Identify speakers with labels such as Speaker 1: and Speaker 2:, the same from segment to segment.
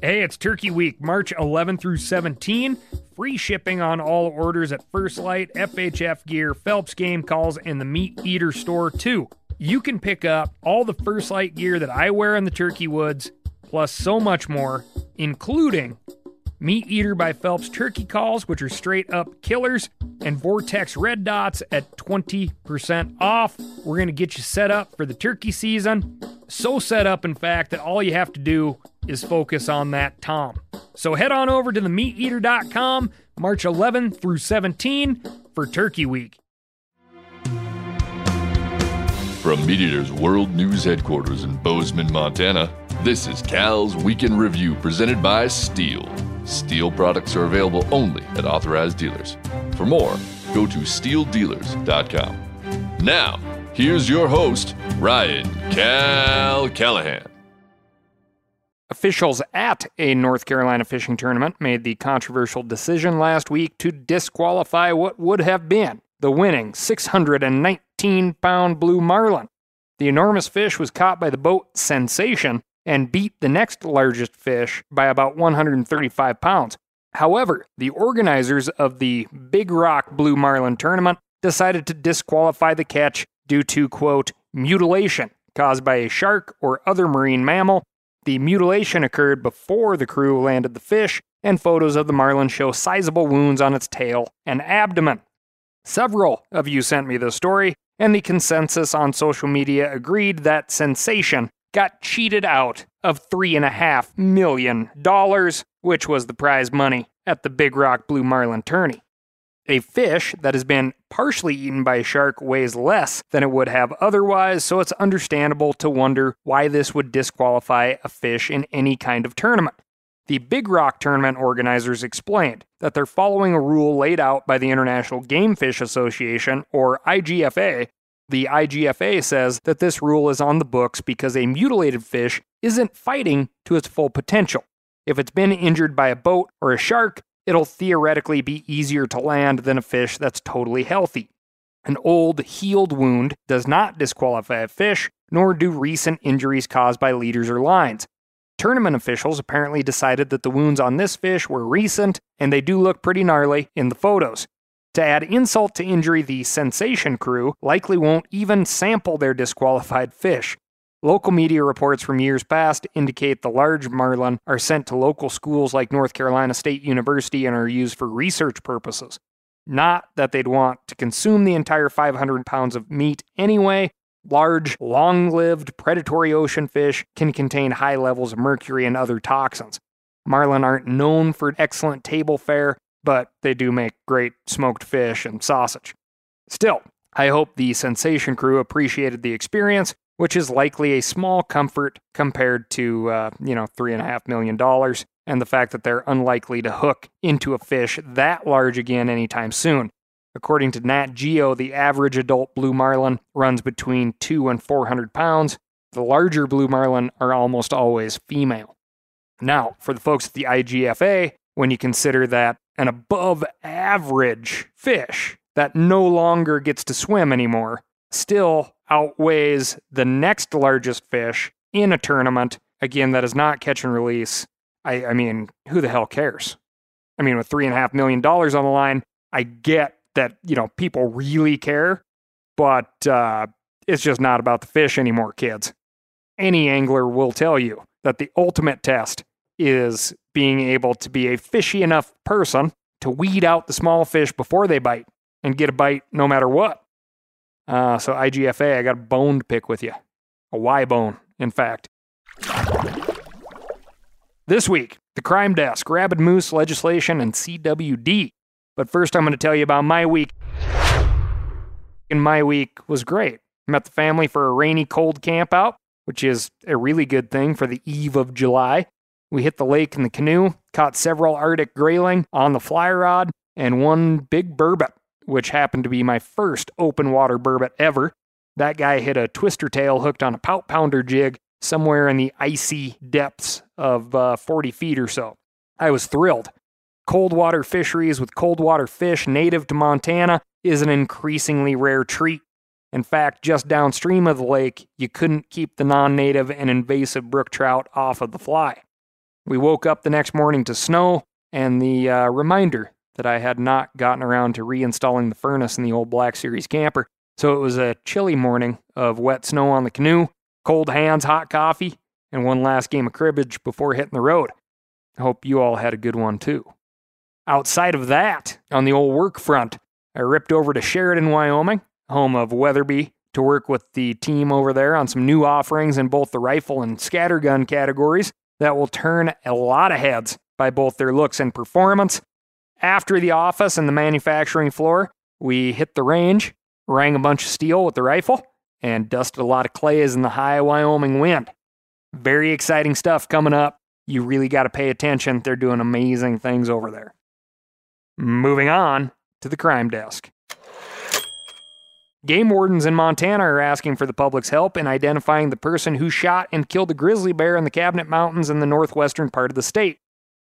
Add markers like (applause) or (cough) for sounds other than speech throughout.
Speaker 1: Hey, it's Turkey Week, March 11 through 17. Free shipping on all orders at First Light, FHF Gear, Phelps Game Calls, and the Meat Eater store, too. You can pick up all the First Light gear that I wear in the Turkey Woods, plus so much more, including Meat Eater by Phelps turkey calls, which are straight up killers, and Vortex red dots at 20% off. We're going to get you set up for the turkey season. So set up, in fact, that all you have to do is focus on that Tom. So head on over to themeateater.com March 11 through 17 for Turkey Week.
Speaker 2: From Meat Eater's World News Headquarters in Bozeman, Montana, this is Cal's Week in Review presented by STIHL. STIHL products are available only at authorized dealers. For more, go to stihldealers.com. Now, here's your host, Ryan Cal Callahan.
Speaker 1: Officials at a North Carolina fishing tournament made the controversial decision last week to disqualify what would have been the winning 619 pound blue marlin. The enormous fish was caught by the boat Sensation and beat the next largest fish by about 135 pounds. However, the organizers of the Big Rock Blue Marlin tournament decided to disqualify the catch due to, quote, mutilation caused by a shark or other marine mammal. The mutilation occurred before the crew landed the fish, and photos of the marlin show sizable wounds on its tail and abdomen. Several of you sent me this story, and the consensus on social media agreed that Sensation got cheated out of $3.5 million, which was the prize money at the Big Rock Blue Marlin tourney. A fish that has been partially eaten by a shark weighs less than it would have otherwise, so it's understandable to wonder why this would disqualify a fish in any kind of tournament. The Big Rock tournament organizers explained that they're following a rule laid out by the International Game Fish Association, or IGFA. The IGFA says that this rule is on the books because a mutilated fish isn't fighting to its full potential. If it's been injured by a boat or a shark, it'll theoretically be easier to land than a fish that's totally healthy. An old, healed wound does not disqualify a fish, nor do recent injuries caused by leaders or lines. Tournament officials apparently decided that the wounds on this fish were recent, and they do look pretty gnarly in the photos. To add insult to injury, the Sensation crew likely won't even sample their disqualified fish. Local media reports from years past indicate the large marlin are sent to local schools like North Carolina State University and are used for research purposes. Not that they'd want to consume the entire 500 pounds of meat anyway. Large, long lived predatory ocean fish can contain high levels of mercury and other toxins. Marlin aren't known for excellent table fare, but they do make great smoked fish and sausage. Still, I hope the Sensation crew appreciated the experience which is likely a small comfort compared to, uh, you know, $3.5 million, and the fact that they're unlikely to hook into a fish that large again anytime soon. According to Nat Geo, the average adult blue marlin runs between 2 and 400 pounds. The larger blue marlin are almost always female. Now, for the folks at the IGFA, when you consider that an above average fish that no longer gets to swim anymore still outweighs the next largest fish in a tournament, again, that is not catch and release, I, I mean, who the hell cares? I mean, with three and a half million dollars on the line, I get that, you know, people really care, but uh, it's just not about the fish anymore, kids. Any angler will tell you that the ultimate test is being able to be a fishy enough person to weed out the small fish before they bite and get a bite no matter what. Uh, so IGFA, I got a bone to pick with you. A Y bone, in fact. This week, the crime desk, rabid moose legislation, and CWD. But first, I'm going to tell you about my week. And my week was great. Met the family for a rainy, cold camp out, which is a really good thing for the eve of July. We hit the lake in the canoe, caught several Arctic grayling on the fly rod, and one big burbot which happened to be my first open water burbot ever. That guy hit a twister tail hooked on a pout pounder jig somewhere in the icy depths of uh, 40 feet or so. I was thrilled. Cold water fisheries with cold water fish native to Montana is an increasingly rare treat. In fact, just downstream of the lake, you couldn't keep the non native and invasive brook trout off of the fly. We woke up the next morning to snow and the uh, reminder that I had not gotten around to reinstalling the furnace in the old Black Series camper. So it was a chilly morning of wet snow on the canoe, cold hands, hot coffee, and one last game of cribbage before hitting the road. I hope you all had a good one too. Outside of that, on the old work front, I ripped over to Sheridan, Wyoming, home of Weatherby, to work with the team over there on some new offerings in both the rifle and scattergun categories that will turn a lot of heads by both their looks and performance. After the office and the manufacturing floor, we hit the range, rang a bunch of steel with the rifle, and dusted a lot of clays in the high Wyoming wind. Very exciting stuff coming up. You really got to pay attention. They're doing amazing things over there. Moving on to the crime desk. Game wardens in Montana are asking for the public's help in identifying the person who shot and killed a grizzly bear in the Cabinet Mountains in the northwestern part of the state.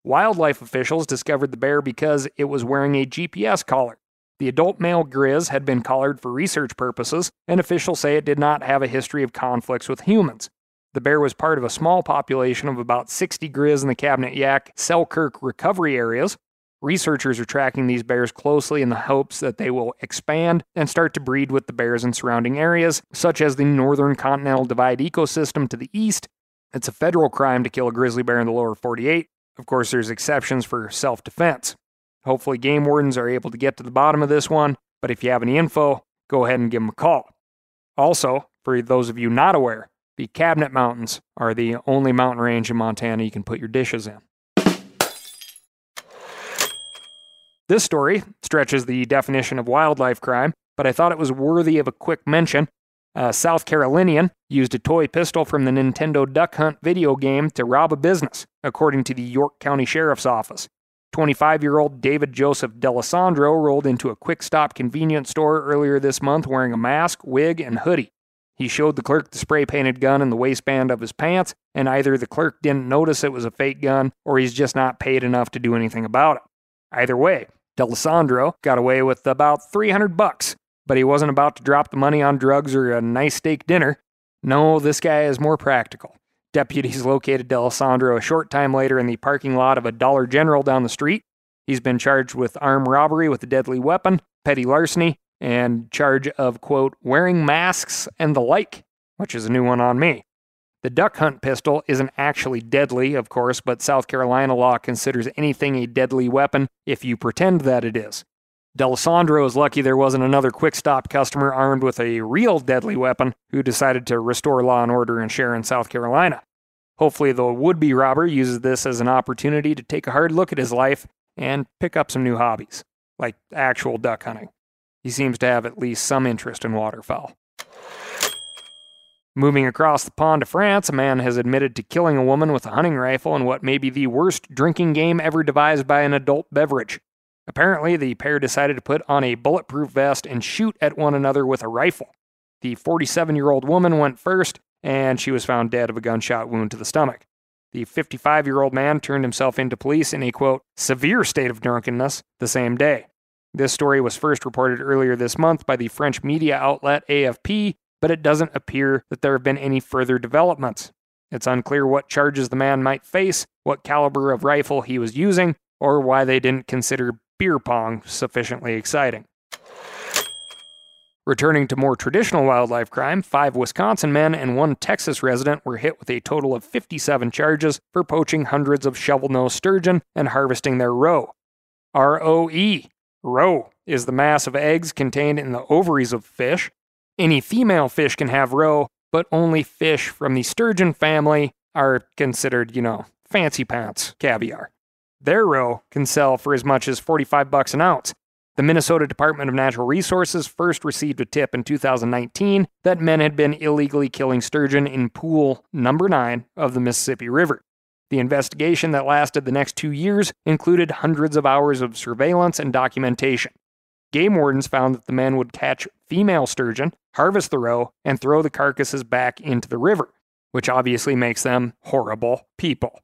Speaker 1: Wildlife officials discovered the bear because it was wearing a GPS collar. The adult male grizz had been collared for research purposes, and officials say it did not have a history of conflicts with humans. The bear was part of a small population of about 60 grizz in the Cabinet Yaak Selkirk recovery areas. Researchers are tracking these bears closely in the hopes that they will expand and start to breed with the bears in surrounding areas, such as the Northern Continental Divide ecosystem to the east. It's a federal crime to kill a grizzly bear in the lower 48. Of course, there's exceptions for self defense. Hopefully, game wardens are able to get to the bottom of this one, but if you have any info, go ahead and give them a call. Also, for those of you not aware, the Cabinet Mountains are the only mountain range in Montana you can put your dishes in. This story stretches the definition of wildlife crime, but I thought it was worthy of a quick mention. A South Carolinian used a toy pistol from the Nintendo Duck Hunt video game to rob a business, according to the York County Sheriff's Office. 25 year old David Joseph Delisandro rolled into a quick stop convenience store earlier this month wearing a mask, wig, and hoodie. He showed the clerk the spray painted gun in the waistband of his pants, and either the clerk didn't notice it was a fake gun or he's just not paid enough to do anything about it. Either way, Delisandro got away with about 300 bucks, but he wasn't about to drop the money on drugs or a nice steak dinner. No, this guy is more practical. Deputies (laughs) located Delisandro a short time later in the parking lot of a Dollar General down the street. He's been charged with armed robbery with a deadly weapon, petty larceny, and charge of, quote, wearing masks and the like, which is a new one on me. The duck hunt pistol isn't actually deadly, of course, but South Carolina law considers anything a deadly weapon if you pretend that it is. Delisandro is lucky there wasn't another quick stop customer armed with a real deadly weapon who decided to restore law and order in Sharon, South Carolina. Hopefully, the would be robber uses this as an opportunity to take a hard look at his life and pick up some new hobbies, like actual duck hunting. He seems to have at least some interest in waterfowl. Moving across the pond to France, a man has admitted to killing a woman with a hunting rifle in what may be the worst drinking game ever devised by an adult beverage. Apparently, the pair decided to put on a bulletproof vest and shoot at one another with a rifle. The 47 year old woman went first, and she was found dead of a gunshot wound to the stomach. The 55 year old man turned himself into police in a quote, severe state of drunkenness the same day. This story was first reported earlier this month by the French media outlet AFP, but it doesn't appear that there have been any further developments. It's unclear what charges the man might face, what caliber of rifle he was using, or why they didn't consider beer pong sufficiently exciting. Returning to more traditional wildlife crime, five Wisconsin men and one Texas resident were hit with a total of 57 charges for poaching hundreds of shovel nosed sturgeon and harvesting their roe. ROE. Roe is the mass of eggs contained in the ovaries of fish. Any female fish can have roe, but only fish from the sturgeon family are considered, you know, fancy pants caviar. Their roe can sell for as much as 45 bucks an ounce. The Minnesota Department of Natural Resources first received a tip in 2019 that men had been illegally killing sturgeon in pool number 9 of the Mississippi River. The investigation that lasted the next two years included hundreds of hours of surveillance and documentation. Game wardens found that the men would catch female sturgeon, harvest the roe, and throw the carcasses back into the river, which obviously makes them horrible people.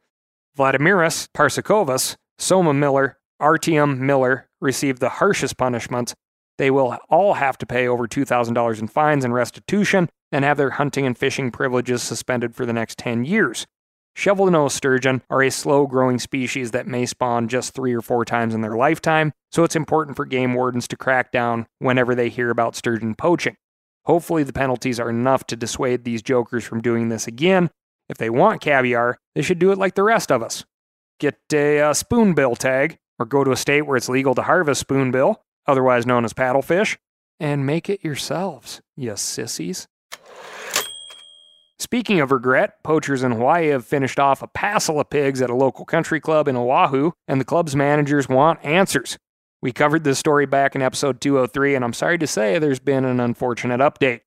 Speaker 1: Vladimiras Parsakovas, Soma Miller, Artyom Miller received the harshest punishments. They will all have to pay over $2,000 in fines and restitution and have their hunting and fishing privileges suspended for the next 10 years. Shovel nose sturgeon are a slow growing species that may spawn just three or four times in their lifetime, so it's important for game wardens to crack down whenever they hear about sturgeon poaching. Hopefully, the penalties are enough to dissuade these jokers from doing this again. If they want caviar, they should do it like the rest of us get a, uh, a spoonbill tag, or go to a state where it's legal to harvest spoonbill, otherwise known as paddlefish, and make it yourselves, you sissies. Speaking of regret, poachers in Hawaii have finished off a passel of pigs at a local country club in Oahu, and the club's managers want answers. We covered this story back in episode 203, and I'm sorry to say there's been an unfortunate update.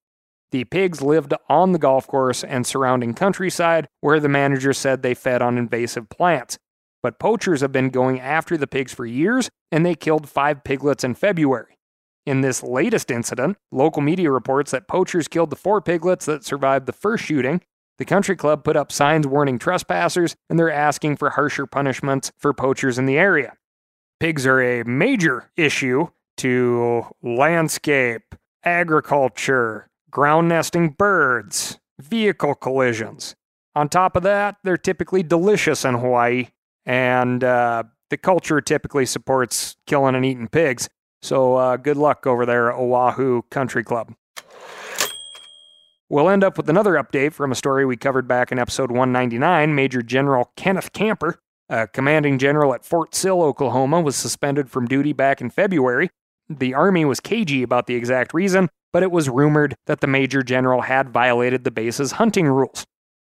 Speaker 1: The pigs lived on the golf course and surrounding countryside, where the manager said they fed on invasive plants. But poachers have been going after the pigs for years, and they killed five piglets in February. In this latest incident, local media reports that poachers killed the four piglets that survived the first shooting. The country club put up signs warning trespassers, and they're asking for harsher punishments for poachers in the area. Pigs are a major issue to landscape, agriculture, ground nesting birds, vehicle collisions. On top of that, they're typically delicious in Hawaii, and uh, the culture typically supports killing and eating pigs. So uh, good luck over there, Oahu Country Club. We'll end up with another update from a story we covered back in episode 199. Major General Kenneth Kamper, a commanding general at Fort Sill, Oklahoma, was suspended from duty back in February. The Army was cagey about the exact reason, but it was rumored that the Major General had violated the base's hunting rules.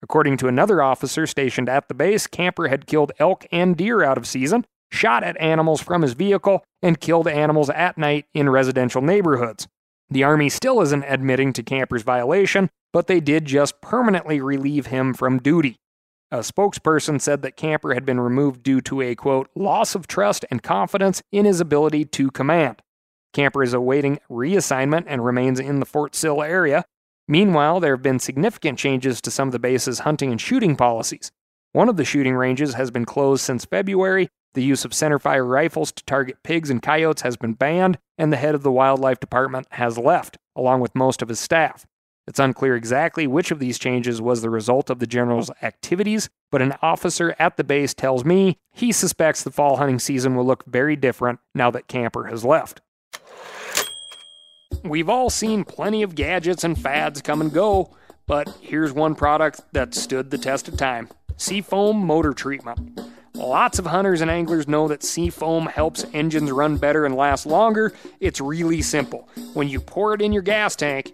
Speaker 1: According to another officer stationed at the base, Kamper had killed elk and deer out of season, shot at animals from his vehicle, and killed animals at night in residential neighborhoods. The Army still isn't admitting to Kamper's violation, but they did just permanently relieve him from duty. A spokesperson said that Kamper had been removed due to a quote, loss of trust and confidence in his ability to command. Kamper is awaiting reassignment and remains in the Fort Sill area, Meanwhile, there have been significant changes to some of the base's hunting and shooting policies. One of the shooting ranges has been closed since February, the use of centerfire rifles to target pigs and coyotes has been banned, and the head of the wildlife department has left, along with most of his staff. It's unclear exactly which of these changes was the result of the general's activities, but an officer at the base tells me he suspects the fall hunting season will look very different now that Kamper has left. We've all seen plenty of gadgets and fads come and go, but here's one product that stood the test of time Seafoam Motor Treatment. Lots of hunters and anglers know that Seafoam helps engines run better and last longer. It's really simple. When you pour it in your gas tank,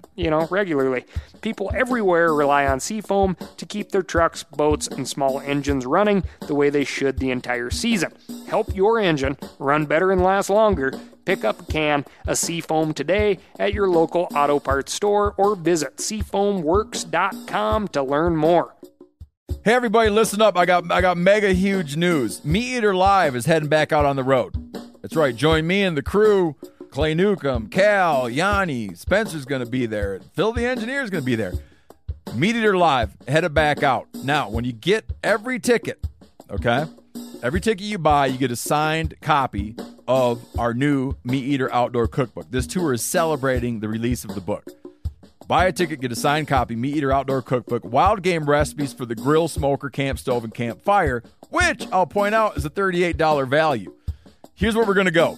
Speaker 1: you know, regularly. People everywhere rely on Seafoam to keep their trucks, boats, and small engines running the way they should the entire season. Help your engine run better and last longer. Pick up a can of Seafoam today at your local auto parts store or visit seafoamworks.com to learn more.
Speaker 3: Hey everybody, listen up. I got I got mega huge news. Meat Eater Live is heading back out on the road. That's right. Join me and the crew Clay Newcomb, Cal, Yanni, Spencer's going to be there. Phil the engineer is going to be there. Meat Eater Live, headed back out. Now, when you get every ticket, okay, every ticket you buy, you get a signed copy of our new Meat Eater Outdoor Cookbook. This tour is celebrating the release of the book. Buy a ticket, get a signed copy, Meat Eater Outdoor Cookbook, wild game recipes for the grill, smoker, camp stove, and campfire, which I'll point out is a $38 value. Here's where we're going to go.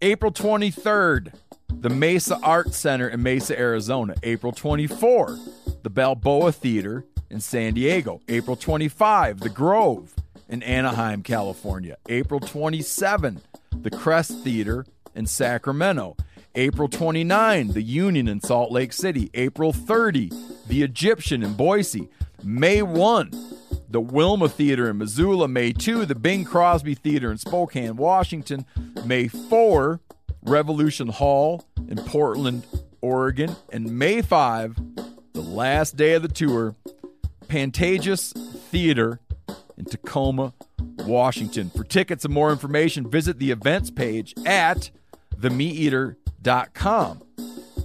Speaker 3: April 23rd, the Mesa Art Center in Mesa, Arizona. April 24, the Balboa Theater in San Diego. April 25, the Grove in Anaheim, California. April 27, the Crest Theater in Sacramento. April 29, the Union in Salt Lake City. April 30, the Egyptian in Boise. May 1, the Wilma Theater in Missoula, May 2, the Bing Crosby Theater in Spokane, Washington, May 4, Revolution Hall in Portland, Oregon, and May 5, the last day of the tour, Pantages Theater in Tacoma, Washington. For tickets and more information, visit the events page at themeateater.com.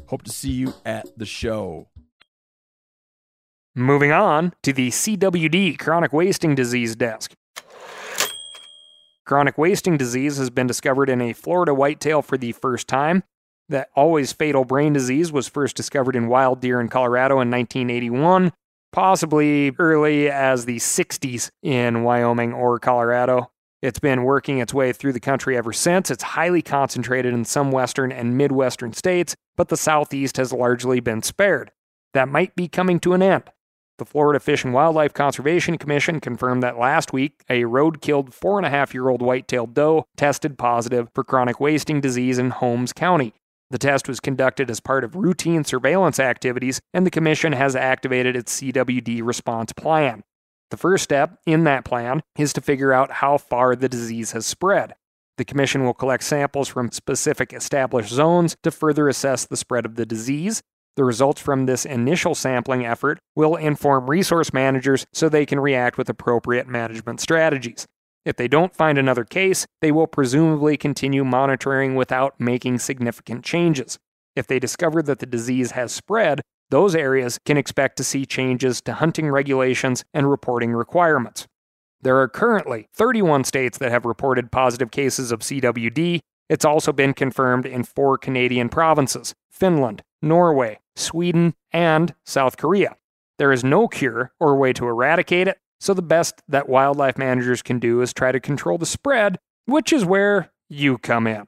Speaker 3: Hope to see you at the show.
Speaker 1: Moving on to the CWD, chronic wasting disease desk. Chronic wasting disease has been discovered in a Florida whitetail for the first time. That always fatal brain disease was first discovered in wild deer in Colorado in 1981, possibly early as the 60s in Wyoming or Colorado. It's been working its way through the country ever since. It's highly concentrated in some western and midwestern states, but the southeast has largely been spared. That might be coming to an end. The Florida Fish and Wildlife Conservation Commission confirmed that last week a road killed four and a half year old white tailed doe tested positive for chronic wasting disease in Holmes County. The test was conducted as part of routine surveillance activities, and the Commission has activated its CWD response plan. The first step in that plan is to figure out how far the disease has spread. The Commission will collect samples from specific established zones to further assess the spread of the disease the results from this initial sampling effort will inform resource managers so they can react with appropriate management strategies. If they don't find another case, they will presumably continue monitoring without making significant changes. If they discover that the disease has spread, those areas can expect to see changes to hunting regulations and reporting requirements. There are currently 31 states that have reported positive cases of CWD. It's also been confirmed in four Canadian provinces Finland, Norway, Sweden, and South Korea. There is no cure or way to eradicate it, so the best that wildlife managers can do is try to control the spread, which is where you come in.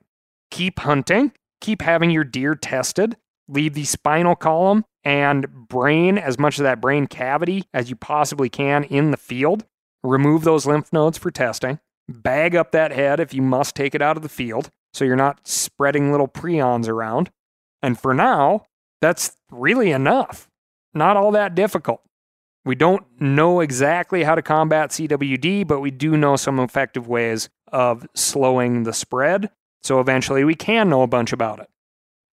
Speaker 1: Keep hunting, keep having your deer tested, leave the spinal column and brain, as much of that brain cavity as you possibly can, in the field. Remove those lymph nodes for testing. Bag up that head if you must take it out of the field so you're not spreading little prions around. And for now, that's really enough. Not all that difficult. We don't know exactly how to combat CWD, but we do know some effective ways of slowing the spread. So eventually we can know a bunch about it.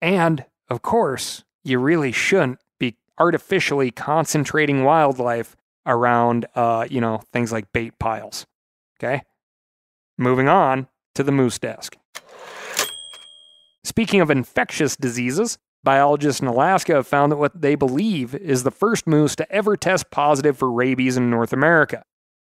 Speaker 1: And of course, you really shouldn't be artificially concentrating wildlife around, uh, you know, things like bait piles. Okay? Moving on to the moose desk. Speaking of infectious diseases, biologists in Alaska have found that what they believe is the first moose to ever test positive for rabies in North America.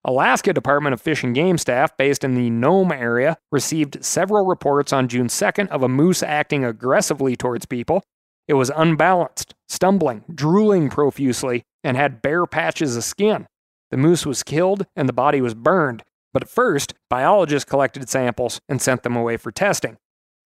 Speaker 1: Alaska Department of Fish and Game staff based in the Nome area received several reports on June 2nd of a moose acting aggressively towards people. It was unbalanced, stumbling, drooling profusely, and had bare patches of skin. The moose was killed and the body was burned, but at first, biologists collected samples and sent them away for testing.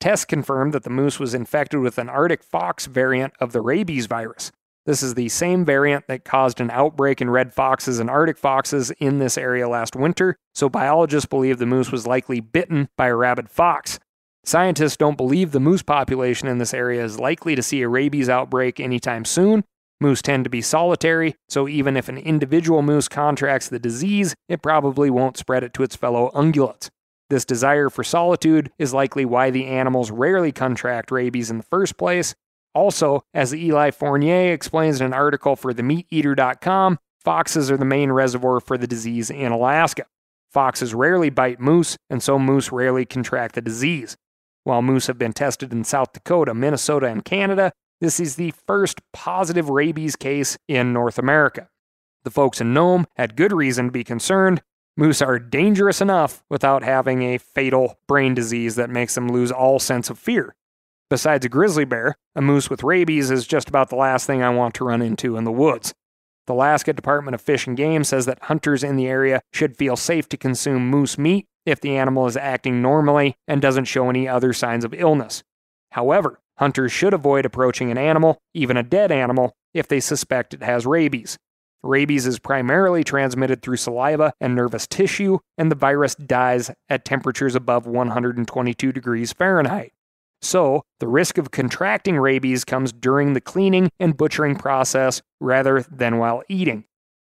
Speaker 1: Tests confirmed that the moose was infected with an Arctic fox variant of the rabies virus. This is the same variant that caused an outbreak in red foxes and Arctic foxes in this area last winter, so biologists believe the moose was likely bitten by a rabid fox. Scientists don't believe the moose population in this area is likely to see a rabies outbreak anytime soon. Moose tend to be solitary, so even if an individual moose contracts the disease, it probably won't spread it to its fellow ungulates. This desire for solitude is likely why the animals rarely contract rabies in the first place. Also, as Eli Fournier explains in an article for themeateater.com, foxes are the main reservoir for the disease in Alaska. Foxes rarely bite moose, and so moose rarely contract the disease. While moose have been tested in South Dakota, Minnesota, and Canada, this is the first positive rabies case in North America. The folks in Nome had good reason to be concerned, Moose are dangerous enough without having a fatal brain disease that makes them lose all sense of fear. Besides a grizzly bear, a moose with rabies is just about the last thing I want to run into in the woods. The Alaska Department of Fish and Game says that hunters in the area should feel safe to consume moose meat if the animal is acting normally and doesn't show any other signs of illness. However, hunters should avoid approaching an animal, even a dead animal, if they suspect it has rabies. Rabies is primarily transmitted through saliva and nervous tissue, and the virus dies at temperatures above 122 degrees Fahrenheit. So, the risk of contracting rabies comes during the cleaning and butchering process rather than while eating.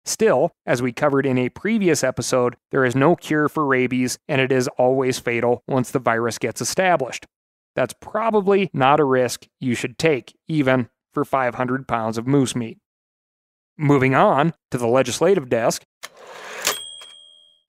Speaker 1: Still, as we covered in a previous episode, there is no cure for rabies and it is always fatal once the virus gets established. That's probably not a risk you should take, even for 500 pounds of moose meat. Moving on to the legislative desk.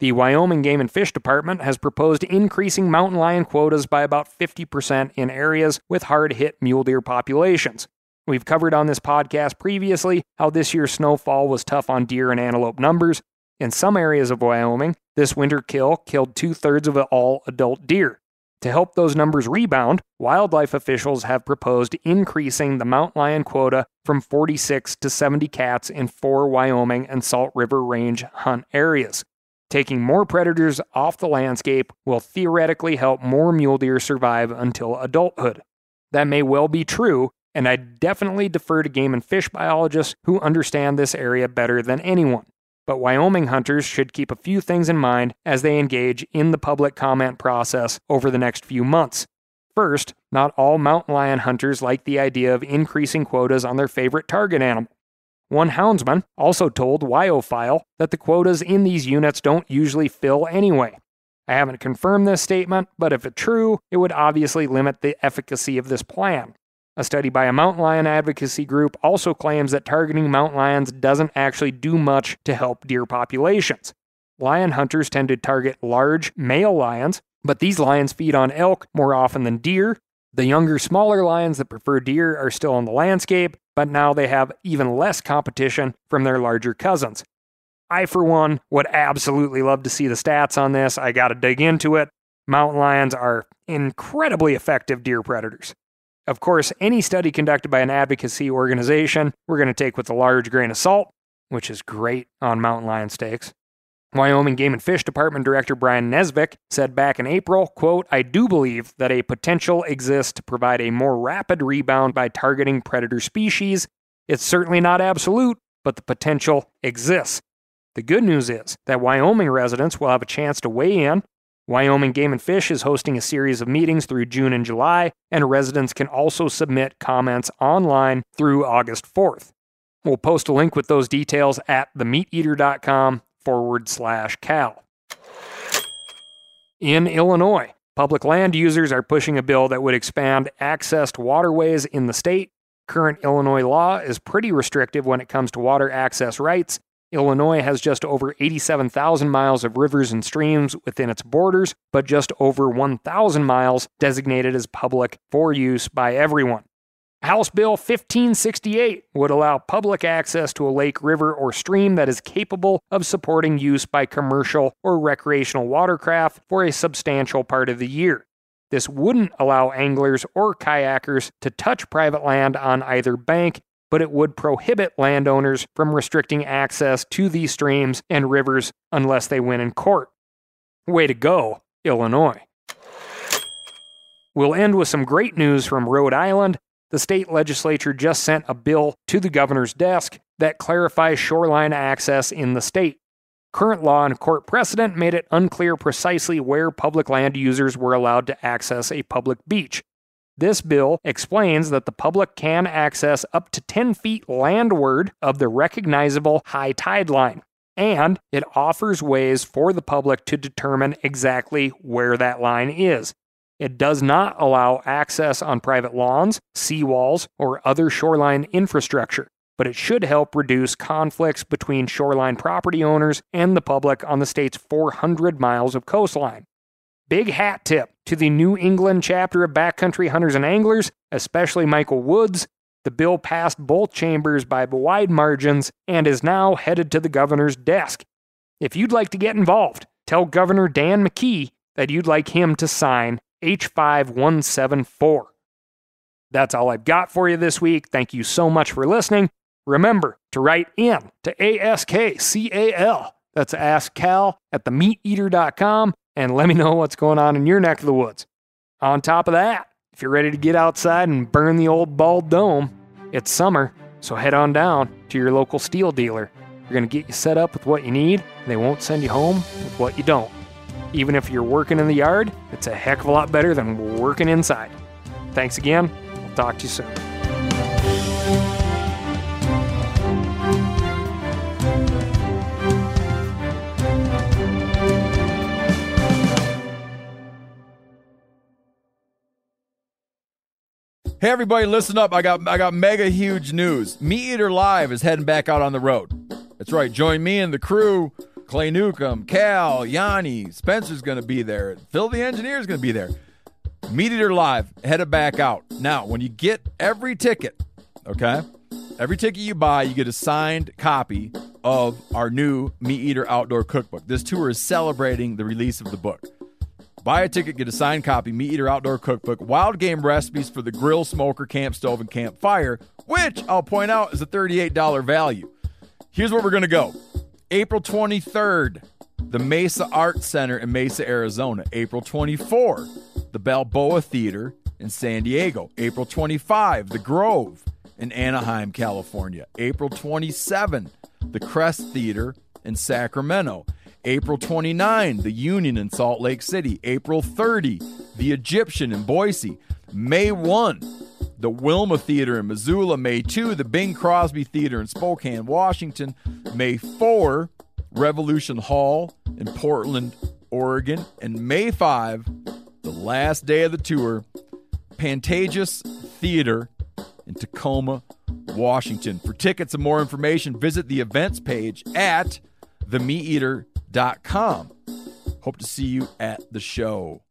Speaker 1: The Wyoming Game and Fish Department has proposed increasing mountain lion quotas by about 50% in areas with hard hit mule deer populations. We've covered on this podcast previously how this year's snowfall was tough on deer and antelope numbers. In some areas of Wyoming, this winter kill killed two thirds of all adult deer. To help those numbers rebound, wildlife officials have proposed increasing the mountain lion quota from 46 to 70 cats in four Wyoming and Salt River Range hunt areas. Taking more predators off the landscape will theoretically help more mule deer survive until adulthood. That may well be true, and I definitely defer to game and fish biologists who understand this area better than anyone. But Wyoming hunters should keep a few things in mind as they engage in the public comment process over the next few months. First, not all mountain lion hunters like the idea of increasing quotas on their favorite target animal. One houndsman also told WyoFile that the quotas in these units don't usually fill anyway. I haven't confirmed this statement, but if it's true, it would obviously limit the efficacy of this plan. A study by a mountain lion advocacy group also claims that targeting mountain lions doesn't actually do much to help deer populations. Lion hunters tend to target large male lions, but these lions feed on elk more often than deer. The younger, smaller lions that prefer deer are still on the landscape, but now they have even less competition from their larger cousins. I, for one, would absolutely love to see the stats on this. I got to dig into it. Mountain lions are incredibly effective deer predators. Of course, any study conducted by an advocacy organization, we're going to take with a large grain of salt, which is great on mountain lion stakes. Wyoming Game and Fish Department Director Brian Nesvik said back in April, quote, I do believe that a potential exists to provide a more rapid rebound by targeting predator species. It's certainly not absolute, but the potential exists. The good news is that Wyoming residents will have a chance to weigh in. Wyoming Game and Fish is hosting a series of meetings through June and July, and residents can also submit comments online through August 4th. We'll post a link with those details at themeateater.com forward slash cal. In Illinois, public land users are pushing a bill that would expand access to waterways in the state. Current Illinois law is pretty restrictive when it comes to water access rights. Illinois has just over 87,000 miles of rivers and streams within its borders, but just over 1,000 miles designated as public for use by everyone. House Bill 1568 would allow public access to a lake, river, or stream that is capable of supporting use by commercial or recreational watercraft for a substantial part of the year. This wouldn't allow anglers or kayakers to touch private land on either bank, but it would prohibit landowners from restricting access to these streams and rivers unless they win in court. Way to go, Illinois. We'll end with some great news from Rhode Island the state legislature just sent a bill to the governor's desk that clarifies shoreline access in the state. Current law and court precedent made it unclear precisely where public land users were allowed to access a public beach. This bill explains that the public can access up to 10 feet landward of the recognizable high tide line, and it offers ways for the public to determine exactly where that line is. It does not allow access on private lawns, seawalls, or other shoreline infrastructure, but it should help reduce conflicts between shoreline property owners and the public on the state's 400 miles of coastline. Big hat tip to the New England chapter of Backcountry Hunters and Anglers, especially Michael Woods. The bill passed both chambers by wide margins and is now headed to the governor's desk. If you'd like to get involved, tell Governor Dan McKee that you'd like him to sign H5174. That's all I've got for you this week. Thank you so much for listening. Remember to write in to ASKCAL. That's Ask Cal at themeateater.com and let me know what's going on in your neck of the woods. On top of that, if you're ready to get outside and burn the old bald dome, it's summer, so head on down to your local STIHL dealer. They're going to get you set up with what you need, and they won't send you home with what you don't. Even if you're working in the yard, it's a heck of a lot better than working inside. Thanks again. I'll talk to you soon.
Speaker 3: Hey everybody, listen up. I got I got mega huge news. Meat Eater Live is heading back out on the road. That's right. Join me and the crew Clay Newcomb, Cal, Yanni, Spencer's going to be there. Phil the engineer is going to be there. Meat Eater Live, headed back out. Now, when you get every ticket, okay, every ticket you buy, you get a signed copy of our new Meat Eater Outdoor Cookbook. This tour is celebrating the release of the book. Buy a ticket, get a signed copy, Meat Eater Outdoor Cookbook, wild game recipes for the grill, smoker, camp stove, and campfire, which I'll point out is a $38 value. Here's where we're going to go April 23rd, the Mesa Art Center in Mesa, Arizona. April 24, the Balboa Theater in San Diego. April 25, the Grove in Anaheim, California. April 27, the Crest Theater in Sacramento. April 29, the Union in Salt Lake City. April 30, the Egyptian in Boise. May 1, the Wilma Theater in Missoula. May 2, the Bing Crosby Theater in Spokane, Washington. May 4, Revolution Hall in Portland, Oregon. And May 5, the last day of the tour, Pantages Theater in Tacoma, Washington. For tickets and more information, visit the events page at themeateater.com. Hope to see you at the show.